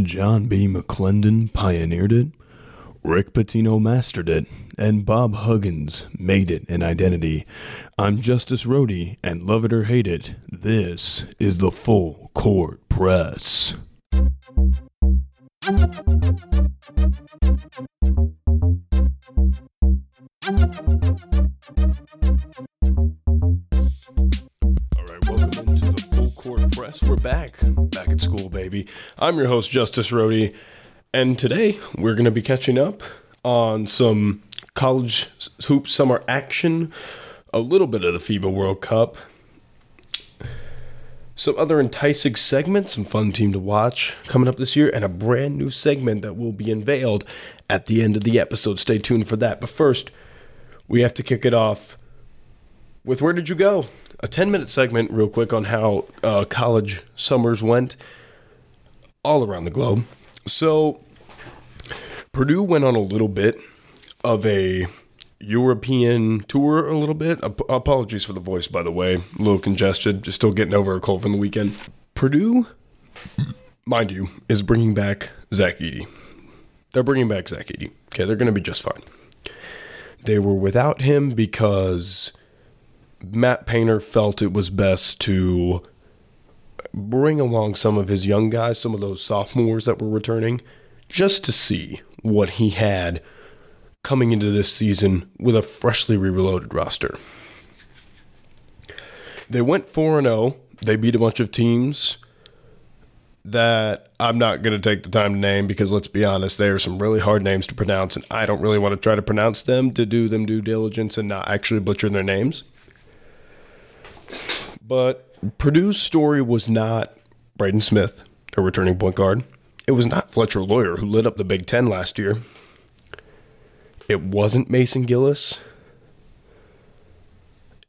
John B. McClendon pioneered it, Rick Pitino mastered it, and Bob Huggins made it an identity. I'm Justice Rhodey, and love it or hate it, this is the Full Court Press. Press. We're back, back at school, baby. I'm your host, Justice Rhodey, and today we're going to be catching up on some college hoop summer action, a little bit of the FIBA World Cup, some other enticing segments, some fun team to watch coming up this year, and a brand new segment that will be unveiled at the end of the episode. Stay tuned for that. But first, we have to kick it off with Where Did You Go? A 10 minute segment, real quick, on how uh, college summers went all around the globe. So, Purdue went on a little bit of a European tour, a little bit. Ap- apologies for the voice, by the way. A little congested, just still getting over a cold from the weekend. Purdue, mind you, is bringing back Zach Edey. They're bringing back Zach Edey. Okay, they're going to be just fine. They were without him because Matt Painter felt it was best to bring along some of his young guys, some of those sophomores that were returning, just to see what he had coming into this season with a freshly reloaded roster. They went 4 0. They beat a bunch of teams that I'm not going to take the time to name because let's be honest, they are some really hard names to pronounce, and I don't really want to try to pronounce them to do them due diligence and not actually butcher their names. But Purdue's story was not Braden Smith, their returning point guard. It was not Fletcher Loyer, who lit up the Big Ten last year. It wasn't Mason Gillis.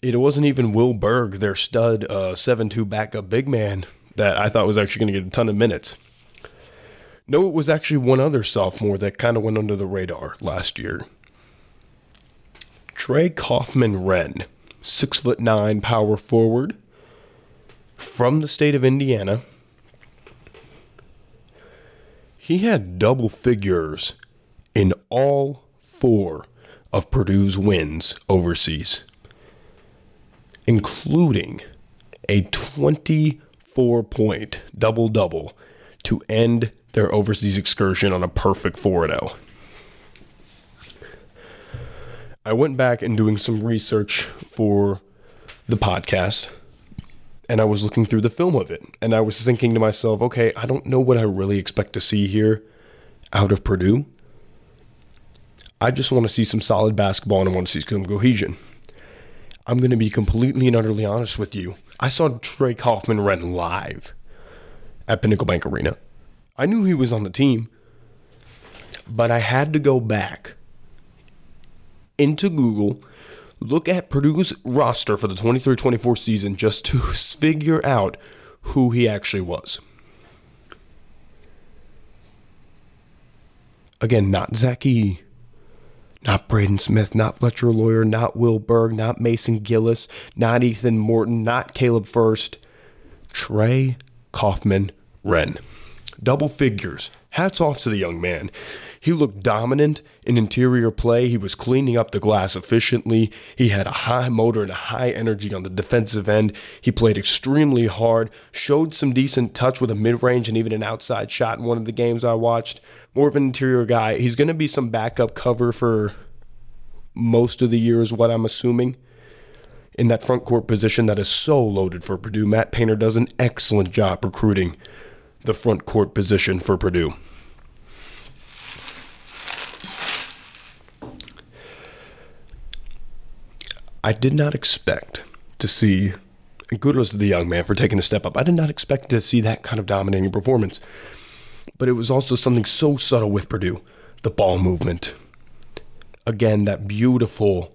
It wasn't even Will Berg, their stud uh, 7 2 backup big man, that I thought was actually going to get a ton of minutes. No, it was actually one other sophomore that kind of went under the radar last year. Trey Kaufman-Renn, six foot nine power forward from the state of Indiana. He had double figures in all four of Purdue's wins overseas, including a 24 point double double to end their overseas excursion on a perfect 4 0. I went back and doing some research for the podcast and I was looking through the film of it and I was thinking to myself, okay, I don't know what I really expect to see here out of Purdue. I just want to see some solid basketball and I want to see some cohesion. I'm going to be completely and utterly honest with you. I saw Trey Kaufman-Renn live at Pinnacle Bank Arena. I knew he was on the team, but I had to go back into Google, look at Purdue's roster for the 23 24 season just to figure out who he actually was. Again, not Zach Edey, not Braden Smith, not Fletcher Loyer, not Will Berg, not Mason Gillis, not Ethan Morton, not Caleb Furst. Trey Kaufman Wren. Double figures. Hats off to the young man. He looked dominant in interior play. He was cleaning up the glass efficiently. He had a high motor and a high energy on the defensive end. He played extremely hard, showed some decent touch with a mid range and even an outside shot in one of the games I watched. More of an interior guy. He's going to be some backup cover for most of the year, is what I'm assuming. In that front court position that is so loaded for Purdue, Matt Painter does an excellent job recruiting the front court position for Purdue. I did not expect to see, and kudos to the young man for taking a step up. I did not expect to see that kind of dominating performance. But it was also something so subtle with Purdue the ball movement. Again, that beautiful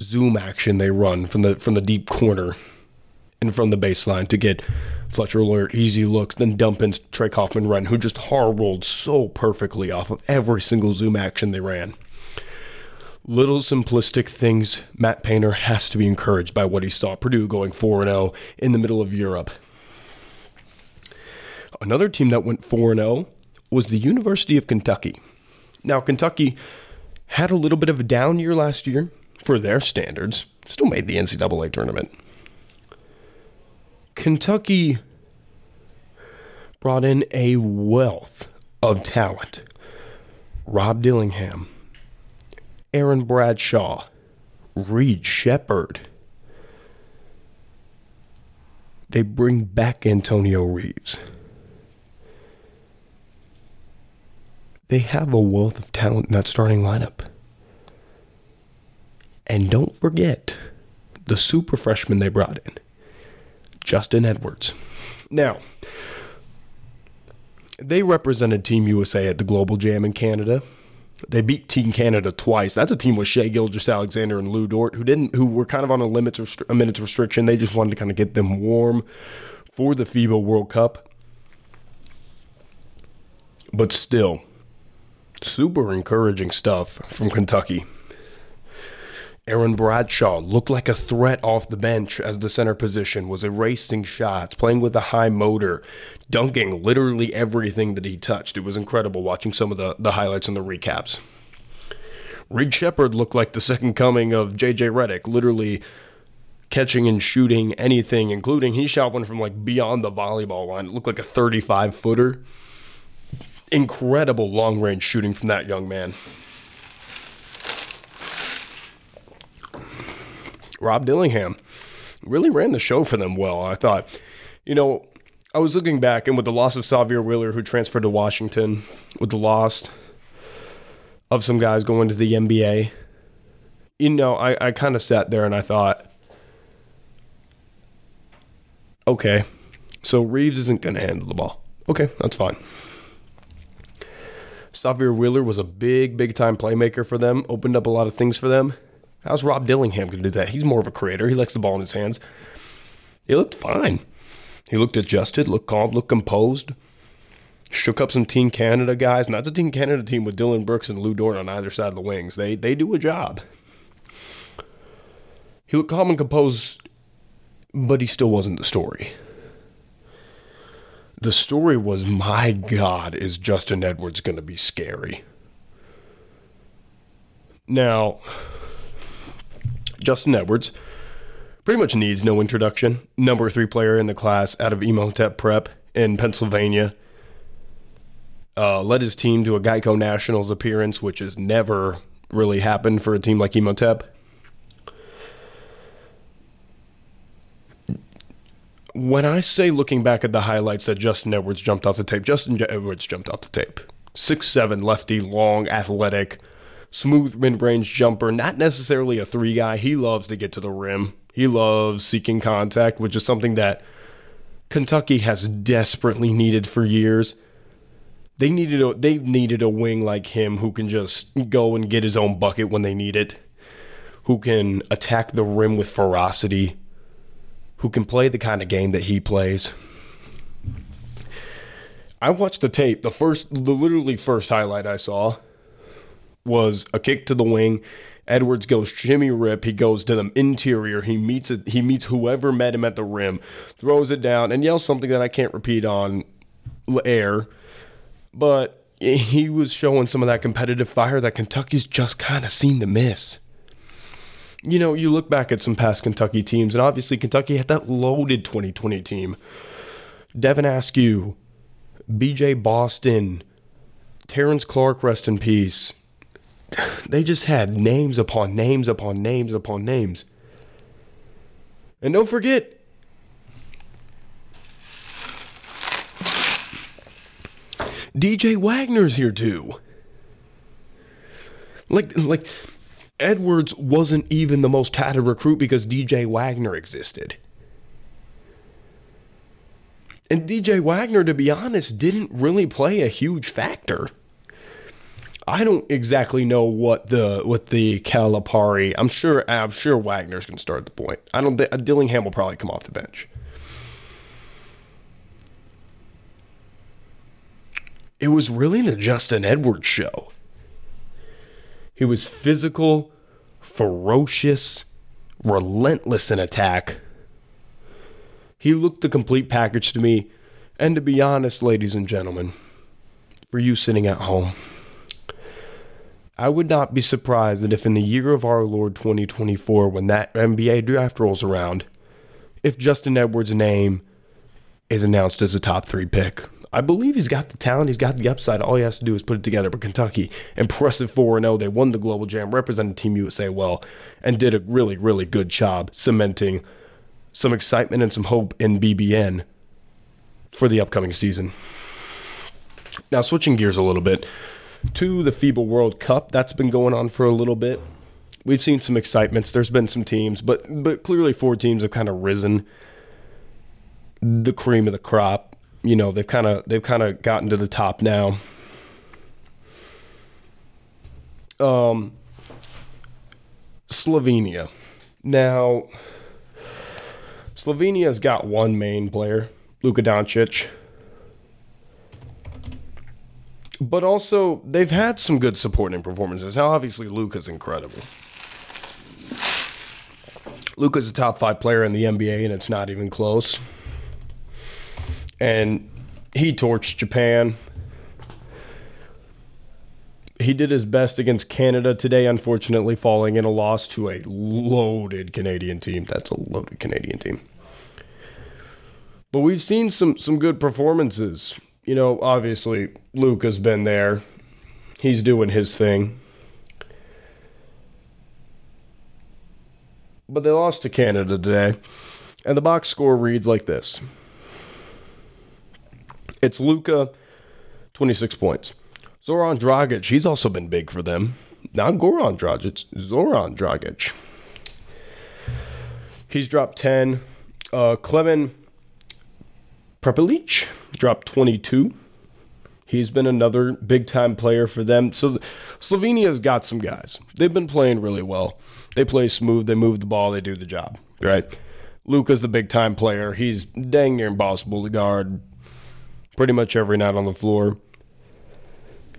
zoom action they run from the from the deep corner and from the baseline to get Fletcher Loyer easy looks, then dump in Trey Kaufman-Renn, who just hard rolled so perfectly off of every single zoom action they ran. Little simplistic things. Matt Painter has to be encouraged by what he saw Purdue going 4 0 in the middle of Europe. Another team that went 4 0 was the University of Kentucky. Now, Kentucky had a little bit of a down year last year for their standards, still made the NCAA tournament. Kentucky brought in a wealth of talent. Rob Dillingham, Aaron Bradshaw, Reed Sheppard. They bring back Antonio Reeves. They have a wealth of talent in that starting lineup. And don't forget the super freshman they brought in, Justin Edwards. Now, they represented Team USA at the Global Jam in Canada. They beat Team Canada twice. That's a team with Shai Gilgeous-Alexander and Lu Dort, who didn't, who were kind of on a limits restri- a minutes restriction. They just wanted to kind of get them warm for the FIBA World Cup. But still, super encouraging stuff from Kentucky. Aaron Bradshaw looked like a threat off the bench as the center position, was erasing shots, playing with a high motor, dunking literally everything that he touched. It was incredible watching some of the, the highlights and the recaps. Reed Sheppard looked like the second coming of JJ Redick, literally catching and shooting anything, including he shot one from like beyond the volleyball line. It looked like a 35 footer. Incredible long range shooting from that young man. Rob Dillingham really ran the show for them well. I thought, you know, I was looking back, and with the loss of Sahvir Wheeler, who transferred to Washington, with the loss of some guys going to the NBA, you know, I, I kind of sat there and I thought, okay, so Reeves isn't going to handle the ball. Okay, that's fine. Sahvir Wheeler was a big, big time playmaker for them, opened up a lot of things for them. How's Rob Dillingham going to do that? He's more of a creator. He likes the ball in his hands. He looked fine. He looked adjusted, looked calm, looked composed. Shook up some Team Canada guys. Not the Team Canada team with Dillon Brooks and Lu Dort on either side of the wings. They they do a job. He looked calm and composed, but he still wasn't the story. The story was, my God, is Justin Edwards going to be scary? Now, Justin Edwards pretty much needs no introduction. Number three player in the class out of Imhotep Prep in Pennsylvania. Uh, led his team to a Geico Nationals appearance, which has never really happened for a team like Imhotep. When I say looking back at the highlights that Justin Edwards jumped off the tape, Justin Edwards jumped off the tape. Six seven lefty, long, athletic, smooth mid range jumper, not necessarily a three guy. He loves to get to the rim. He loves seeking contact, which is something that Kentucky has desperately needed for years. They needed a they needed a wing like him who can just go and get his own bucket when they need it, who can attack the rim with ferocity, who can play the kind of game that he plays. I watched the tape. The first, the literally first highlight I saw was a kick to the wing. Edwards goes shimmy rip. He goes to the interior. He meets it. He meets whoever met him at the rim, throws it down, and yells something that I can't repeat on air. But he was showing some of that competitive fire that Kentucky's just kind of seemed to miss. You know, you look back at some past Kentucky teams, and obviously Kentucky had that loaded 2020 team. Devin Askew, BJ Boston, Terrence Clarke, rest in peace they just had names upon names upon names upon names. And don't forget, DJ Wagner's here too. Like, like Edwards wasn't even the most tatted recruit because DJ Wagner existed. And DJ Wagner, to be honest, didn't really play a huge factor. I don't exactly know what the what the Calipari. I'm sure I'm sure Wagner's going to start the point. I don't. think Dillingham will probably come off the bench. It was really the Justin Edwards show. He was physical, ferocious, relentless in attack. He looked the complete package to me. And to be honest, ladies and gentlemen, for you sitting at home, I would not be surprised that if in the year of our Lord 2024, when that NBA draft rolls around, if Justin Edwards' name is announced as a top three pick. I believe he's got the talent, he's got the upside. All he has to do is put it together. But Kentucky, impressive 4 0. They won the Global Jam, represented Team USA well, and did a really, really good job cementing some excitement and some hope in BBN for the upcoming season. Now, switching gears a little bit to the FIBA World Cup, that's been going on for a little bit. We've seen some excitements. There's been some teams, but but clearly four teams have kind of risen the cream of the crop. You know, they've kind of they've kind of gotten to the top now. Um, Slovenia. Now, Slovenia's got one main player, Luka Doncic. But also, they've had some good supporting performances. Now, obviously, Luka's incredible. Luka's a top five player in the NBA, and it's not even close and he torched Japan. He did his best against Canada today, unfortunately, falling in a loss to a loaded Canadian team. That's a loaded Canadian team. But we've seen some some good performances. You know, obviously Luke has been there. He's doing his thing. But they lost to Canada today. And the box score reads like this. It's Luka, 26 points. Zoran Dragic, he's also been big for them. Not Goran Dragic, Zoran Dragic. He's dropped 10. Uh, Klemen Prepelic dropped 22. He's been another big time player for them. So Slovenia's got some guys. They've been playing really well. They play smooth, they move the ball, they do the job, right? Luka's the big time player. He's dang near impossible to guard pretty much every night on the floor.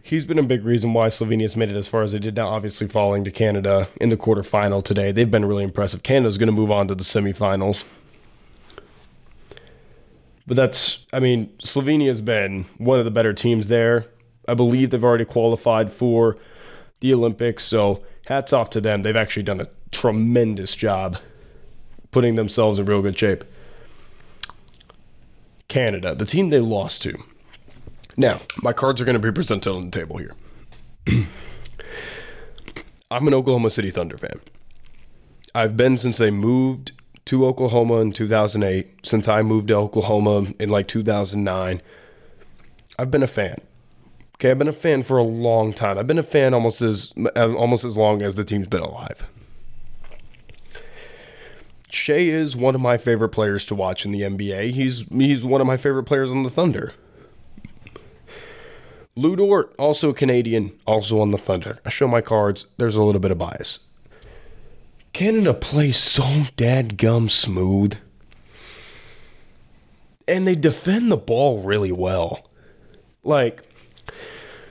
He's been a big reason why Slovenia's made it as far as they did now, obviously falling to Canada in the quarterfinal today. They've been really impressive. Canada's going to move on to the semifinals. But that's, I mean, Slovenia's been one of the better teams there. I believe they've already qualified for the Olympics. So hats off to them. They've actually done a tremendous job putting themselves in real good shape. Canada, the team they lost to. Now, my cards are going to be presented on the table here. I'm an Oklahoma City Thunder fan. I've been since they moved to Oklahoma in 2008, since I moved to Oklahoma in like 2009. I've been a fan. Okay, I've been a fan for a long time. I've been a fan almost as uh, almost as long as the team's been alive. Shai is one of my favorite players to watch in the NBA. He's he's one of my favorite players on the Thunder. Lu Dort, also Canadian, also on the Thunder. I show my cards. There's a little bit of bias. Canada plays so dadgum smooth. And they defend the ball really well. Like,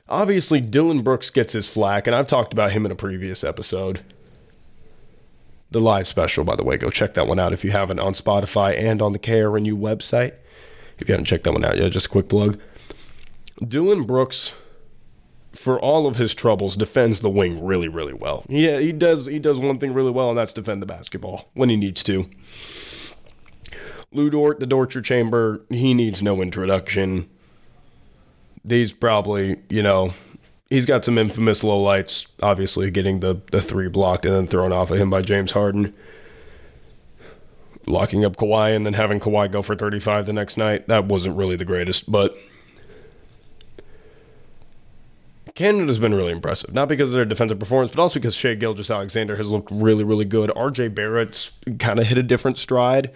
obviously, Dillon Brooks gets his flack, and I've talked about him in a previous episode the live special, by the way. Go check that one out if you haven't on Spotify and on the KRNU website. If you haven't checked that one out yet, just a quick plug. Dillon Brooks, for all of his troubles, defends the wing really, really well. Yeah, he does. He does one thing really well, and that's defend the basketball when he needs to. Lu Dort, the torture chamber, he needs no introduction. These probably, you know, he's got some infamous low lights, obviously getting the, the three blocked and then thrown off of him by James Harden. Locking up Kawhi and then having Kawhi go for 35 the next night. That wasn't really the greatest, but Canada's been really impressive. Not because of their defensive performance, but also because Shai Gilgeous-Alexander has looked really, really good. RJ Barrett's kind of hit a different stride.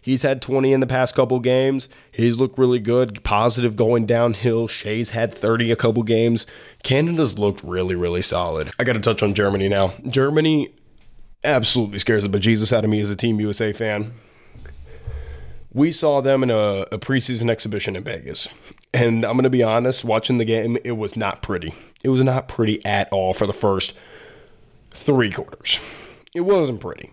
He's had 20 in the past couple games. He's looked really good, positive going downhill. Shai's had 30 a couple games. Canada's looked really, really solid. I got to touch on Germany now. Germany absolutely scares the bejesus out of me as a Team USA fan. We saw them in a, a preseason exhibition in Vegas. And I'm going to be honest, watching the game, it was not pretty. It was not pretty at all for the first three quarters. It wasn't pretty.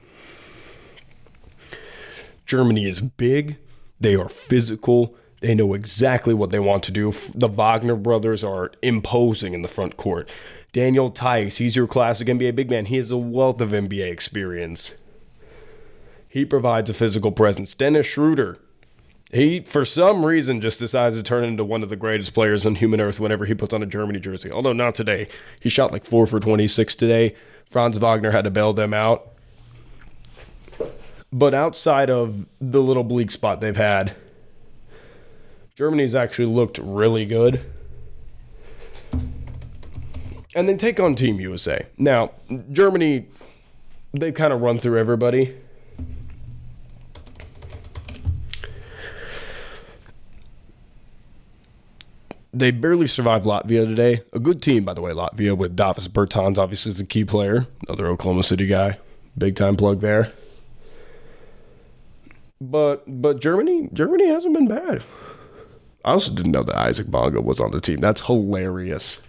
Germany is big, they are physical, They know exactly what they want to do. The Wagner brothers are imposing in the front court. Daniel Theis, he's your classic NBA big man. He has a wealth of NBA experience. He provides a physical presence. Dennis Schroeder, he, for some reason, just decides to turn into one of the greatest players on human earth whenever he puts on a Germany jersey. Although not today. He shot like 4 for 26 today. Franz Wagner had to bail them out. But outside of the little bleak spot they've had, Germany's actually looked really good. And then take on Team USA. Now, Germany, they've kind of run through everybody. They barely survived Latvia today. A good team, by the way, Latvia, with Davis Bertans, obviously, is a key player. Another Oklahoma City guy. Big time plug there. But but Germany Germany hasn't been bad. I also didn't know that Isaac Bonga was on the team. That's hilarious.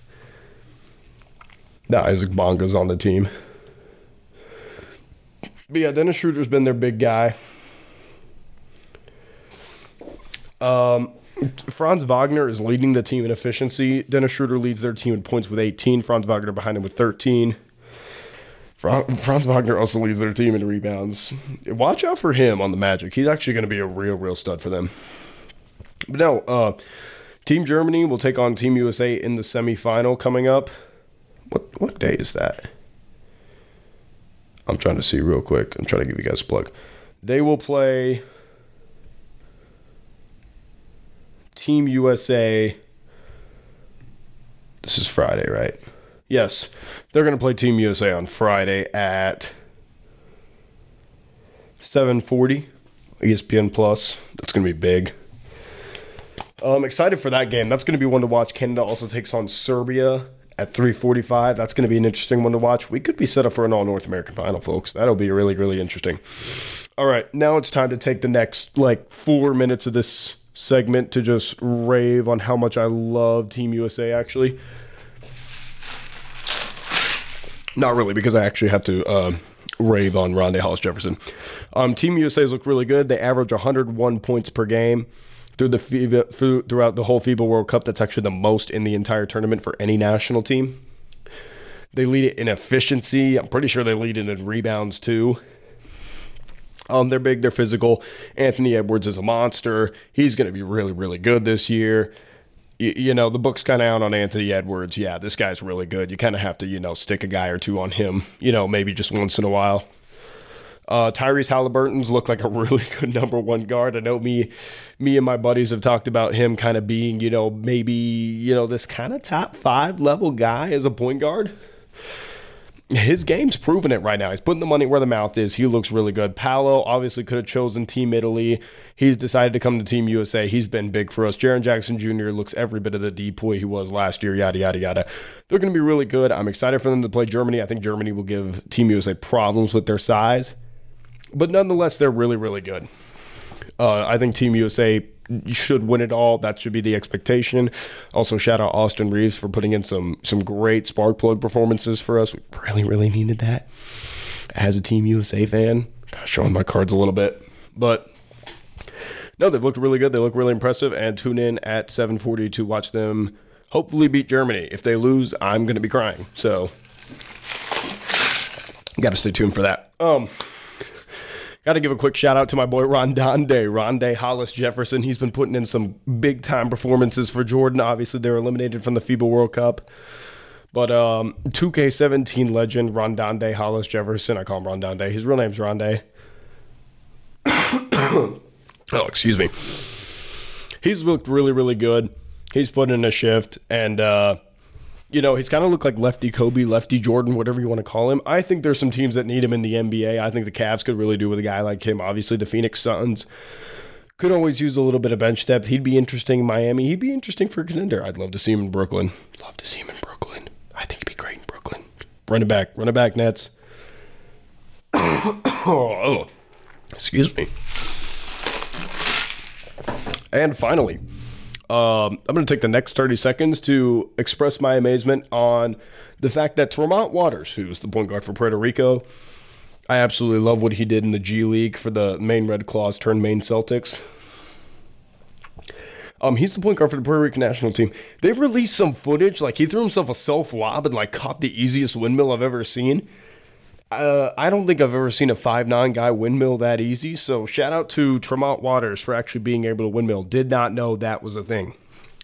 That Isaac Bonga's on the team. But yeah, Dennis Schroeder's been their big guy. Um, Franz Wagner is leading the team in efficiency. Dennis Schroeder leads their team in points with 18. Franz Wagner behind him with 13. Franz Wagner also leads their team in rebounds. Watch out for him on the Magic. He's actually going to be a real, real stud for them. But no, uh, Team Germany will take on Team USA in the semifinal coming up. What what day is that? I'm trying to see real quick. I'm trying to give you guys a plug. They will play Team USA. This is Friday, right? Yes, they're going to play Team USA on Friday at 7:40 ESPN Plus. That's going to be big. I'm excited for that game. That's going to be one to watch. Canada also takes on Serbia at 3:45. That's going to be an interesting one to watch. We could be set up for an all North American final, folks. That'll be really really interesting. All right, now it's time to take the next like 4 minutes of this segment to just rave on how much I love Team USA actually. Not really, because I actually have to um, rave on Rondae Hollis Jefferson. Um, Team USA's look really good. They average 101 points per game through the FIBA, throughout the whole FIBA World Cup. That's actually the most in the entire tournament for any national team. They lead it in efficiency. I'm pretty sure they lead it in rebounds too. Um, they're big, they're physical. Anthony Edwards is a monster. He's going to be really, really good this year you, know, the book's kind of out on Anthony Edwards. Yeah, this guy's really good. You kind of have to, you know, stick a guy or two on him, you know, maybe just once in a while. Uh, Tyrese Haliburton's looked like a really good number one guard. I know me, me and my buddies have talked about him kind of being, you know, maybe you know this kind of top five level guy as a point guard his game's proving it right now. He's putting the money where the mouth is. He looks really good. Paolo obviously could have chosen Team Italy. He's decided to come to Team USA. He's been big for us. Jaren Jackson Jr. looks every bit of the depoy he was last year, yada, yada, yada. They're going to be really good. I'm excited for them to play Germany. I think Germany will give Team USA problems with their size. But nonetheless, they're really, really good. Uh, I think Team USA should win it all. That should be the expectation. Also, shout out Austin Reaves for putting in some some great spark plug performances for us. We really, really needed that as a Team USA fan. Gosh, showing my cards a little bit, but no, they've looked really good. They look really impressive. And tune in at 7:40 to watch them hopefully beat Germany. If they lose, I'm going to be crying. So, got to stay tuned for that. Um. Got to give a quick shout out to my boy Rondande, Rondé Hollis Jefferson. He's been putting in some big time performances for Jordan. Obviously, they're eliminated from the FIBA World Cup. But um, 2K17 legend Rondande Hollis Jefferson. I call him Rondande. His real name's Rondé. oh, excuse me. He's looked really, really good. He's put in a shift, and uh, you know, he's kind of looked like lefty Kobe, lefty Jordan, whatever you want to call him. I think there's some teams that need him in the NBA. I think the Cavs could really do with a guy like him. Obviously, the Phoenix Suns could always use a little bit of bench depth. He'd be interesting in Miami. He'd be interesting for a contender. I'd love to see him in Brooklyn. Love to see him in Brooklyn. I think he'd be great in Brooklyn. Run it back. Run it back, Nets. oh, excuse me. And finally, um, I'm going to take the next 30 seconds to express my amazement on the fact that Tremont Waters, who's the point guard for Puerto Rico, I absolutely love what he did in the G League for the Maine Red Claws turned Maine Celtics. Um, he's the point guard for the Puerto Rican national team. They released some footage, like he threw himself a self lob and like caught the easiest windmill I've ever seen. Uh, I don't think I've ever seen a five nine guy windmill that easy. So shout out to Tremont Waters for actually being able to windmill. Did not know that was a thing.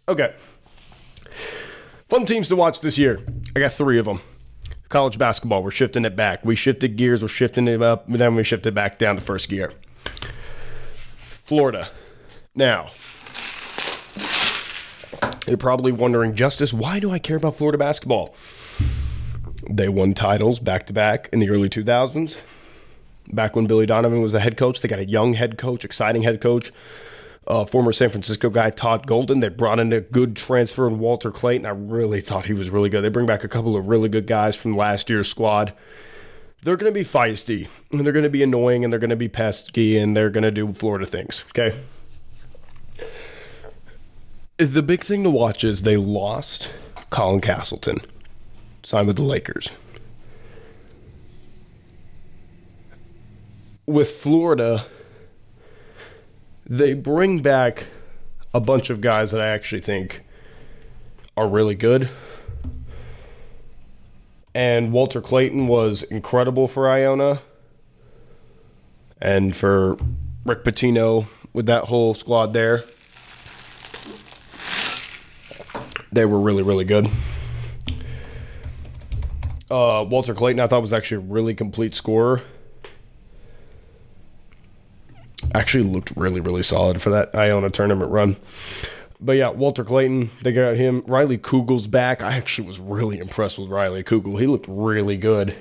Okay. Fun teams to watch this year. I got three of them. College basketball, we're shifting it back. We shifted gears, we're shifting it up, and then we shifted back down to first gear. Florida. Now, you're probably wondering, Justice, why do I care about Florida basketball? They won titles back to back in the early 2000s. Back when Billy Donovan was the head coach, they got a young head coach, exciting head coach, uh, former San Francisco guy Todd Golden. They brought in a good transfer in Walter Clayton. I really thought he was really good. They bring back a couple of really good guys from last year's squad. They're going to be feisty, and they're going to be annoying, and they're going to be pesky, and they're going to do Florida things. Okay. The big thing to watch is they lost Colin Castleton, signed with the Lakers. With Florida, they bring back a bunch of guys that I actually think are really good. And Walter Clayton was incredible for Iona. And for Rick Pitino with that whole squad there. They were really, really good. Uh, Walter Clayton, I thought was actually a really complete scorer. Actually looked really, really solid for that Iona tournament run. But yeah, Walter Clayton, they got him. Riley Kugel's back. I actually was really impressed with Riley Kugel. He looked really good.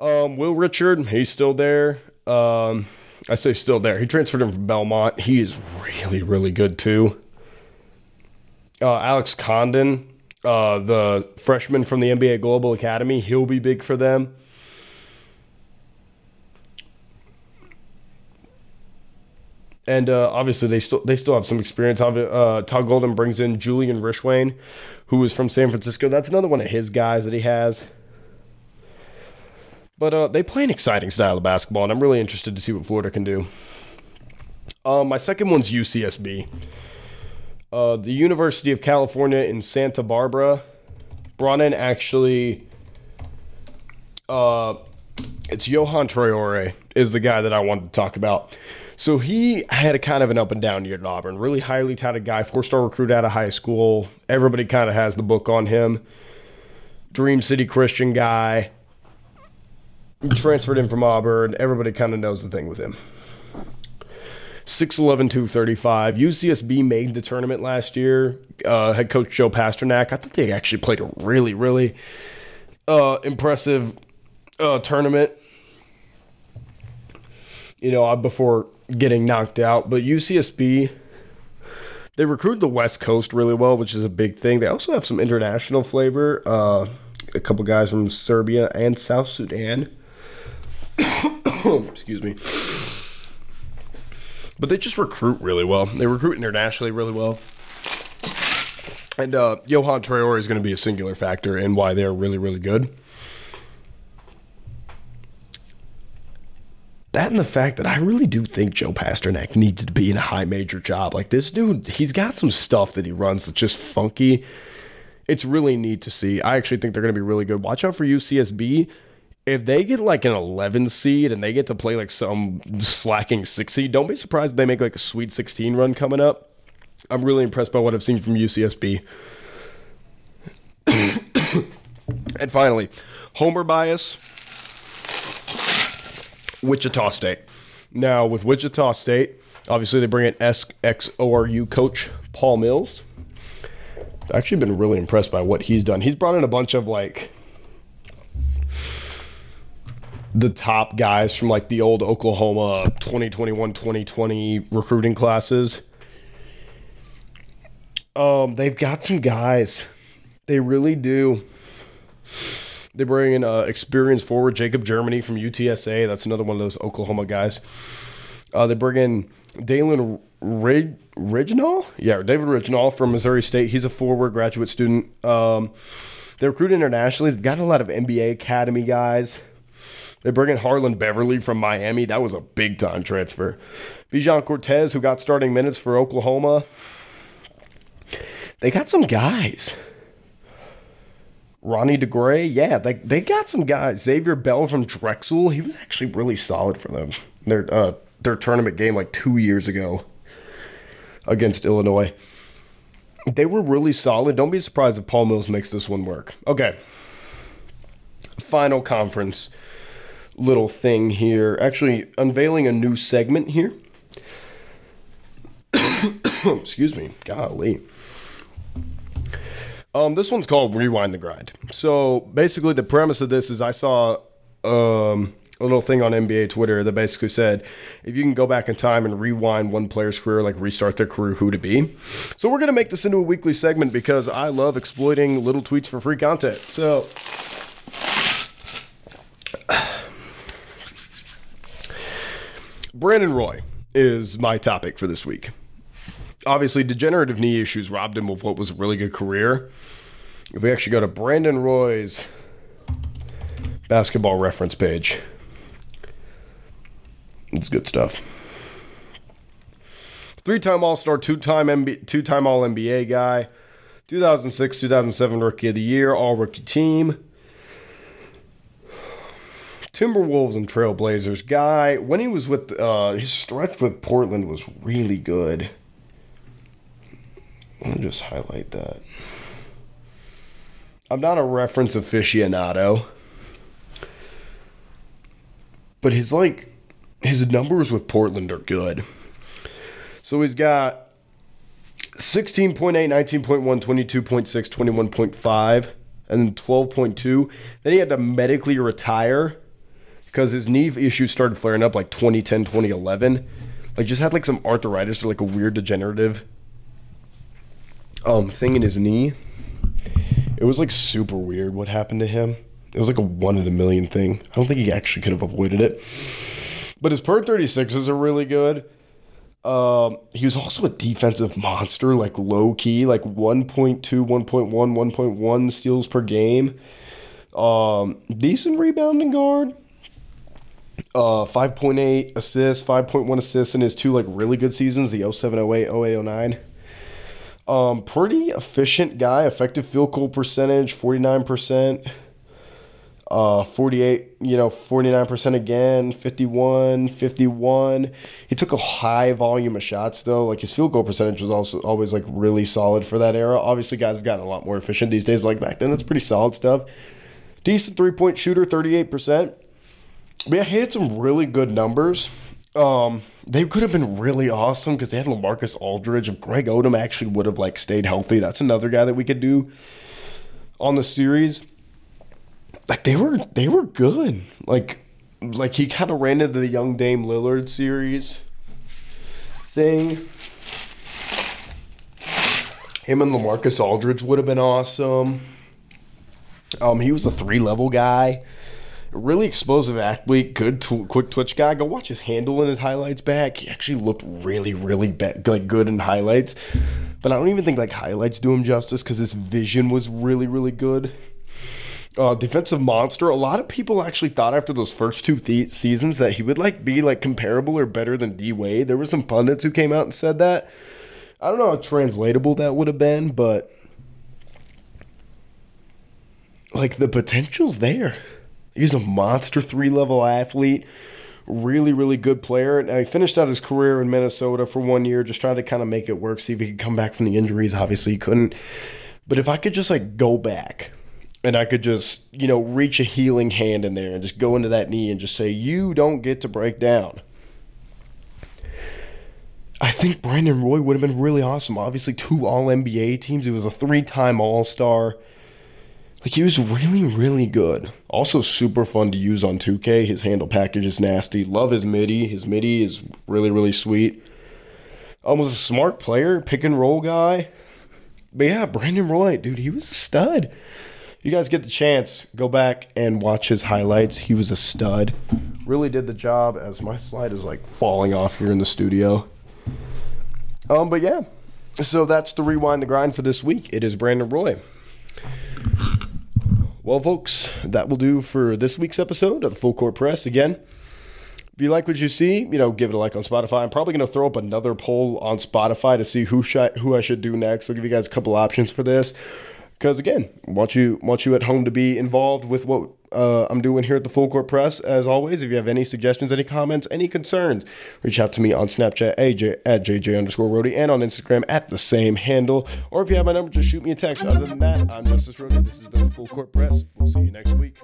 Um, Will Richard, he's still there. Um, I say still there. He transferred him from Belmont. He is really, really good too uh, Alex Condon, uh, the freshman from the NBA Global Academy, he'll be big for them. And uh, obviously, they still they still have some experience. Uh, Todd Golden brings in Julian Rishwain, who is from San Francisco. That's another one of his guys that he has. But uh, they play an exciting style of basketball, and I'm really interested to see what Florida can do. Uh, my second one's UCSB. Uh, the University of California in Santa Barbara brought in actually. Uh, it's Johan Traore is the guy that I wanted to talk about. So he had a kind of an up and down year at Auburn. Really highly touted guy, four star recruit out of high school. Everybody kind of has the book on him. Dream City Christian guy. Transferred in from Auburn. Everybody kind of knows the thing with him. 6'11, 235. UCSB made the tournament last year. Uh, head coach Joe Pasternak. I thought they actually played a really, really uh, impressive uh, tournament. You know, uh, before getting knocked out. But UCSB, they recruit the West Coast really well, which is a big thing. They also have some international flavor. Uh, a couple guys from Serbia and South Sudan. Excuse me but they just recruit really well. They recruit internationally really well. And uh, Johan Traore is going to be a singular factor in why they're really, really good. That and the fact that I really do think Joe Pasternak needs to be in a high major job. Like this dude, he's got some stuff that he runs that's just funky. It's really neat to see. I actually think they're going to be really good. Watch out for UCSB if they get like an 11 seed and they get to play like some slacking six seed, don't be surprised if they make like a Sweet 16 run coming up. I'm really impressed by what I've seen from UCSB. and finally, Homer bias, Wichita State. Now, with Wichita State, obviously they bring in ex-ORU coach Paul Mills. I've actually been really impressed by what he's done. He's brought in a bunch of like the top guys from like the old Oklahoma 2021 2020 recruiting classes. Um, they've got some guys. They really do. They bring in uh, experienced forward Jacob Germany from UTSA. That's another one of those Oklahoma guys. Uh, they bring in Dalen Rig- Riginal? Yeah, David Riginal from Missouri State. He's a forward graduate student. Um, they recruit internationally. They've got a lot of NBA Academy guys. They bring in Harlond Beverly from Miami. That was a big time transfer. Bijan Cortes, who got starting minutes for Oklahoma. They got some guys. Ronnie DeGray, yeah, they, they got some guys. Xavier Bell from Drexel, he was actually really solid for them. Their uh, their tournament game like two years ago against Illinois. They were really solid. Don't be surprised if Paul Mills makes this one work. Okay. Final conference little thing here. Actually, unveiling a new segment here. Excuse me. Golly. Um, this one's called Rewind the Grind. So basically, the premise of this is I saw um, a little thing on NBA Twitter that basically said if you can go back in time and rewind one player's career, like restart their career, who to be. So we're gonna make this into a weekly segment because I love exploiting little tweets for free content. So. Brandon Roy is my topic for this week. Obviously, degenerative knee issues robbed him of what was a really good career. If we actually go to Brandon Roy's basketball reference page, it's good stuff. Three-time All-Star, two-time MB, two-time All-NBA guy, 2006, 2007 Rookie of the Year, All-Rookie Team. Timberwolves and Trailblazers guy. When he was with uh, his stretch with Portland was really good. Let me just highlight that. I'm not a reference aficionado, but his like his numbers with Portland are good. So he's got 16.8, 19.1, 22.6, 21.5, and then 12.2. Then he had to medically retire because his knee issues started flaring up like 2010, 2011. Like just had like some arthritis or like a weird degenerative um thing in his knee. It was like super weird what happened to him. It was like a one in a million thing. I don't think he actually could have avoided it. But his per 36s are really good. Um, he was also a defensive monster, like low key, like 1.2, 1.1, 1.1 steals per game. Um, decent rebounding guard uh, 5.8 assists, 5.1 assists in his two like really good seasons, the 07, 08, 08, 09. Um, pretty efficient guy, effective field goal percentage, 49%. Uh, 48, you know, 49% again, 51, 51. He took a high volume of shots though. Like his field goal percentage was also always like really solid for that era. Obviously, guys have gotten a lot more efficient these days, but like back then, that's pretty solid stuff. Decent three point shooter, 38%. Yeah, he had some really good numbers. Um, they could have been really awesome because they had Lamarcus Aldridge. If Greg Oden actually would have like stayed healthy, that's another guy that we could do on the series. Like they were, they were good. Like, like he kind of ran into the young Dame Lillard series thing. Him and Lamarcus Aldridge would have been awesome. Um, he was a three level guy really explosive athlete, good tw- quick twitch guy. Go watch his handle and his highlights back. He actually looked really, really be- like good in highlights. But I don't even think like highlights do him justice because his vision was really, really good. Uh, defensive monster. A lot of people actually thought after those first two th- seasons that he would like be like comparable or better than D Wade. There were some pundits who came out and said that. I don't know how translatable that would have been, but like the potential's there. He's a monster three level athlete, really, really good player. Now, he finished out his career in Minnesota for one year, just trying to kind of make it work, see if he could come back from the injuries. Obviously, he couldn't. But if I could just like go back and I could just, you know, reach a healing hand in there and just go into that knee and just say, you don't get to break down. I think Brandon Roy would have been really awesome. Obviously, two All NBA teams. He was a three time All Star. Like he was really, really good. Also super fun to use on 2K. His handle package is nasty. Love his MIDI. His MIDI is really, really sweet. Um, was a smart player, pick and roll guy. But yeah, Brandon Roy, dude, he was a stud. You guys get the chance, go back and watch his highlights. He was a stud. Really did the job as my slide is like falling off here in the studio. Um, but yeah. So that's the rewind the grind for this week. It is Brandon Roy. Well, folks, that will do for this week's episode of the Full Court Press. Again, if you like what you see, you know, give it a like on Spotify. I'm probably going to throw up another poll on Spotify to see who sh- who I should do next. I'll give you guys a couple options for this. Because again, want you want you at home to be involved with what uh, I'm doing here at the Full Court Press. As always, if you have any suggestions, any comments, any concerns, reach out to me on Snapchat AJ, at JJ underscore Rody and on Instagram at the same handle. Or if you have my number, just shoot me a text. Other than that, I'm Justice Rody. This has been the Full Court Press. We'll see you next week.